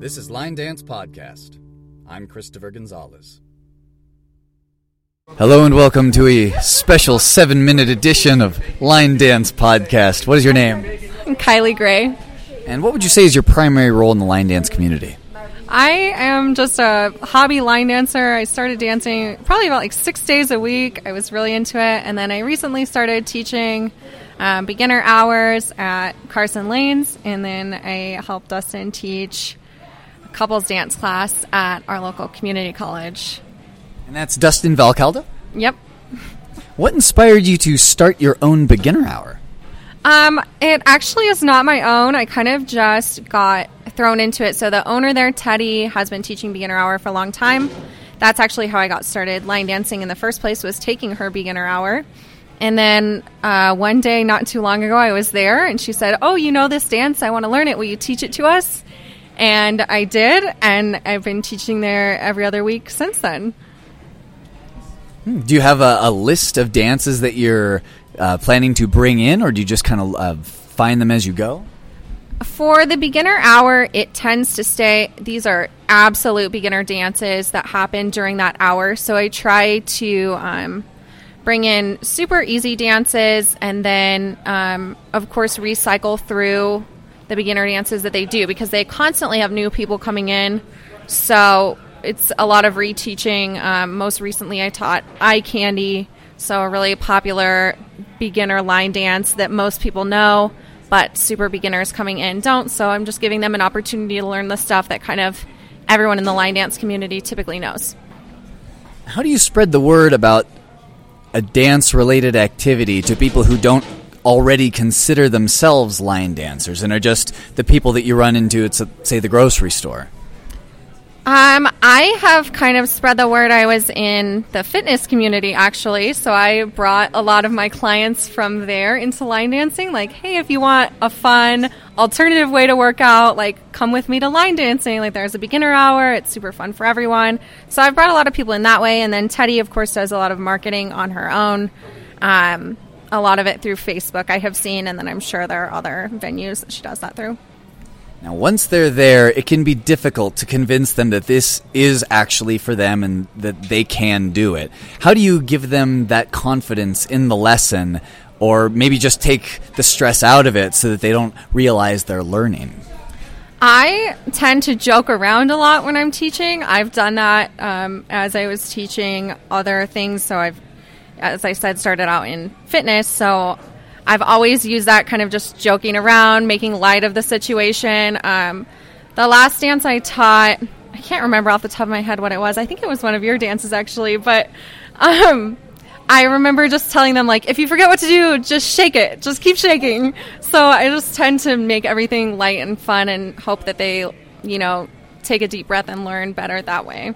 This is Line Dance Podcast. I'm Christopher Gonzalez. Hello and welcome to a special seven minute edition of Line Dance Podcast. What is your name? I'm Kylie Gray. And what would you say is your primary role in the line dance community? I am just a hobby line dancer. I started dancing probably about like six days a week. I was really into it. And then I recently started teaching um, beginner hours at Carson Lanes. And then I helped Dustin teach couples dance class at our local community college. And that's Dustin Valcalda? Yep. What inspired you to start your own beginner hour? Um, it actually is not my own. I kind of just got thrown into it. So the owner there, Teddy, has been teaching beginner hour for a long time. That's actually how I got started line dancing in the first place was taking her beginner hour. And then uh, one day, not too long ago, I was there and she said, Oh, you know this dance? I want to learn it. Will you teach it to us? And I did. And I've been teaching there every other week since then. Do you have a, a list of dances that you're uh, planning to bring in, or do you just kind of uh, find them as you go? For the beginner hour, it tends to stay, these are absolute beginner dances that happen during that hour. So I try to um, bring in super easy dances and then, um, of course, recycle through the beginner dances that they do because they constantly have new people coming in. So it's a lot of reteaching. Um, most recently, I taught eye candy, so a really popular beginner line dance that most people know, but super beginners coming in don't. So I'm just giving them an opportunity to learn the stuff that kind of everyone in the line dance community typically knows. How do you spread the word about a dance related activity to people who don't already consider themselves line dancers and are just the people that you run into at, say, the grocery store? Um, I have kind of spread the word. I was in the fitness community actually, so I brought a lot of my clients from there into line dancing. Like, hey, if you want a fun alternative way to work out, like come with me to line dancing. Like, there's a beginner hour. It's super fun for everyone. So I've brought a lot of people in that way. And then Teddy, of course, does a lot of marketing on her own. Um, a lot of it through Facebook, I have seen, and then I'm sure there are other venues that she does that through. Now, once they're there, it can be difficult to convince them that this is actually for them and that they can do it. How do you give them that confidence in the lesson, or maybe just take the stress out of it so that they don't realize they're learning? I tend to joke around a lot when I'm teaching. I've done that um, as I was teaching other things. So I've, as I said, started out in fitness. So I've always used that kind of just joking around, making light of the situation. Um, the last dance I taught, I can't remember off the top of my head what it was. I think it was one of your dances actually, but um, I remember just telling them like, if you forget what to do, just shake it, just keep shaking. So I just tend to make everything light and fun, and hope that they, you know, take a deep breath and learn better that way.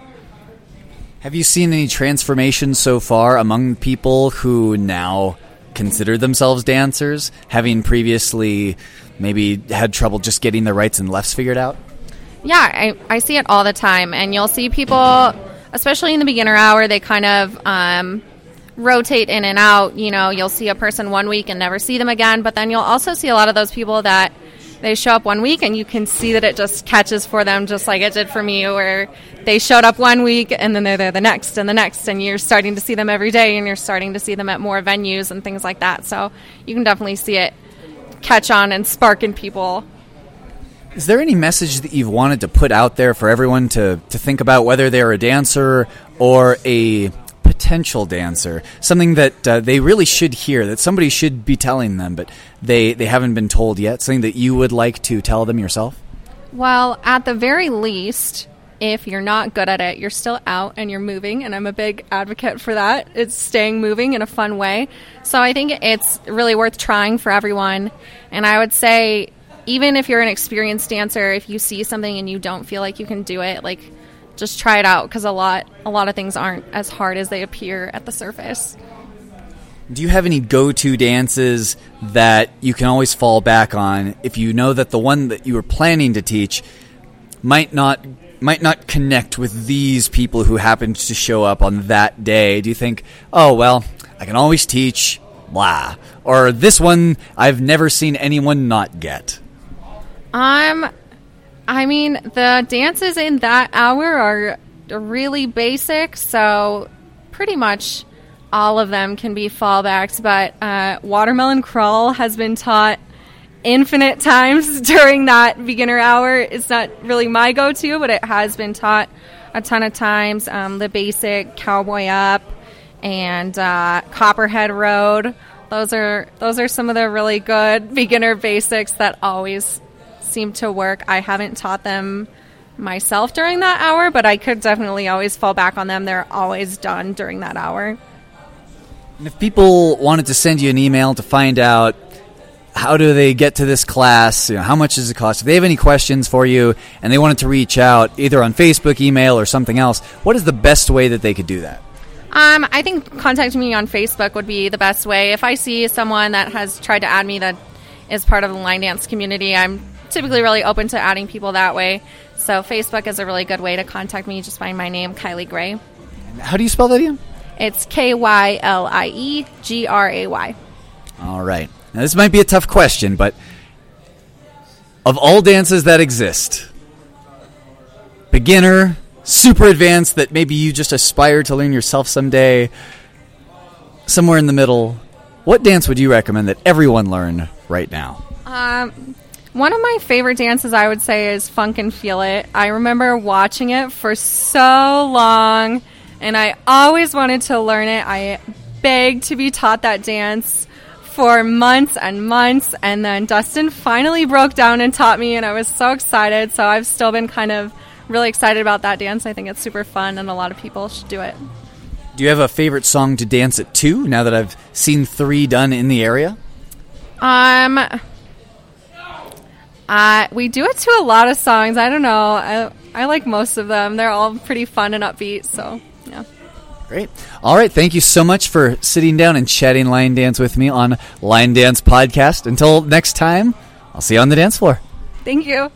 Have you seen any transformation so far among people who now consider themselves dancers, having previously maybe had trouble just getting the rights and lefts figured out? Yeah, I, I see it all the time. And you'll see people, especially in the beginner hour, they kind of um, rotate in and out. You know, you'll see a person one week and never see them again. But then you'll also see a lot of those people that they show up one week and you can see that it just catches for them just like it did for me where they showed up one week and then they're there the next and the next and you're starting to see them every day and you're starting to see them at more venues and things like that. So you can definitely see it catch on and spark in people. Is there any message that you've wanted to put out there for everyone to, to think about whether they're a dancer or a potential dancer, something that uh, they really should hear, that somebody should be telling them, but they, they haven't been told yet, something that you would like to tell them yourself? Well, at the very least, if you're not good at it, you're still out and you're moving, and I'm a big advocate for that. It's staying moving in a fun way. So I think it's really worth trying for everyone. And I would say, even if you're an experienced dancer, if you see something and you don't feel like you can do it, like just try it out because a lot a lot of things aren't as hard as they appear at the surface. Do you have any go-to dances that you can always fall back on if you know that the one that you were planning to teach might not might not connect with these people who happened to show up on that day? Do you think, "Oh, well, I can always teach blah," or this one I've never seen anyone not get? Um I mean, the dances in that hour are really basic, so pretty much all of them can be fallbacks. But uh, watermelon crawl has been taught infinite times during that beginner hour. It's not really my go to, but it has been taught a ton of times. Um, the basic cowboy up and uh, Copperhead Road. Those are those are some of the really good beginner basics that always seem to work. I haven't taught them myself during that hour, but I could definitely always fall back on them. They're always done during that hour. And if people wanted to send you an email to find out how do they get to this class, you know, how much does it cost, if they have any questions for you and they wanted to reach out either on Facebook, email, or something else, what is the best way that they could do that? Um, I think contacting me on Facebook would be the best way. If I see someone that has tried to add me that is part of the line dance community, I'm typically really open to adding people that way. So Facebook is a really good way to contact me. Just find my name, Kylie Gray. How do you spell that again? It's K Y L I E G R A Y. All right. Now, this might be a tough question, but of all dances that exist, beginner, super advanced, that maybe you just aspire to learn yourself someday, somewhere in the middle, what dance would you recommend that everyone learn right now? Um, one of my favorite dances, I would say, is Funk and Feel It. I remember watching it for so long, and I always wanted to learn it. I begged to be taught that dance for months and months, and then Dustin finally broke down and taught me, and I was so excited. So I've still been kind of really excited about that dance. I think it's super fun, and a lot of people should do it. Do you have a favorite song to dance it to now that I've seen three done in the area? Um, uh, we do it to a lot of songs. I don't know. I, I like most of them. They're all pretty fun and upbeat. So, yeah. Great. All right. Thank you so much for sitting down and chatting line dance with me on Line Dance Podcast. Until next time, I'll see you on the dance floor. Thank you.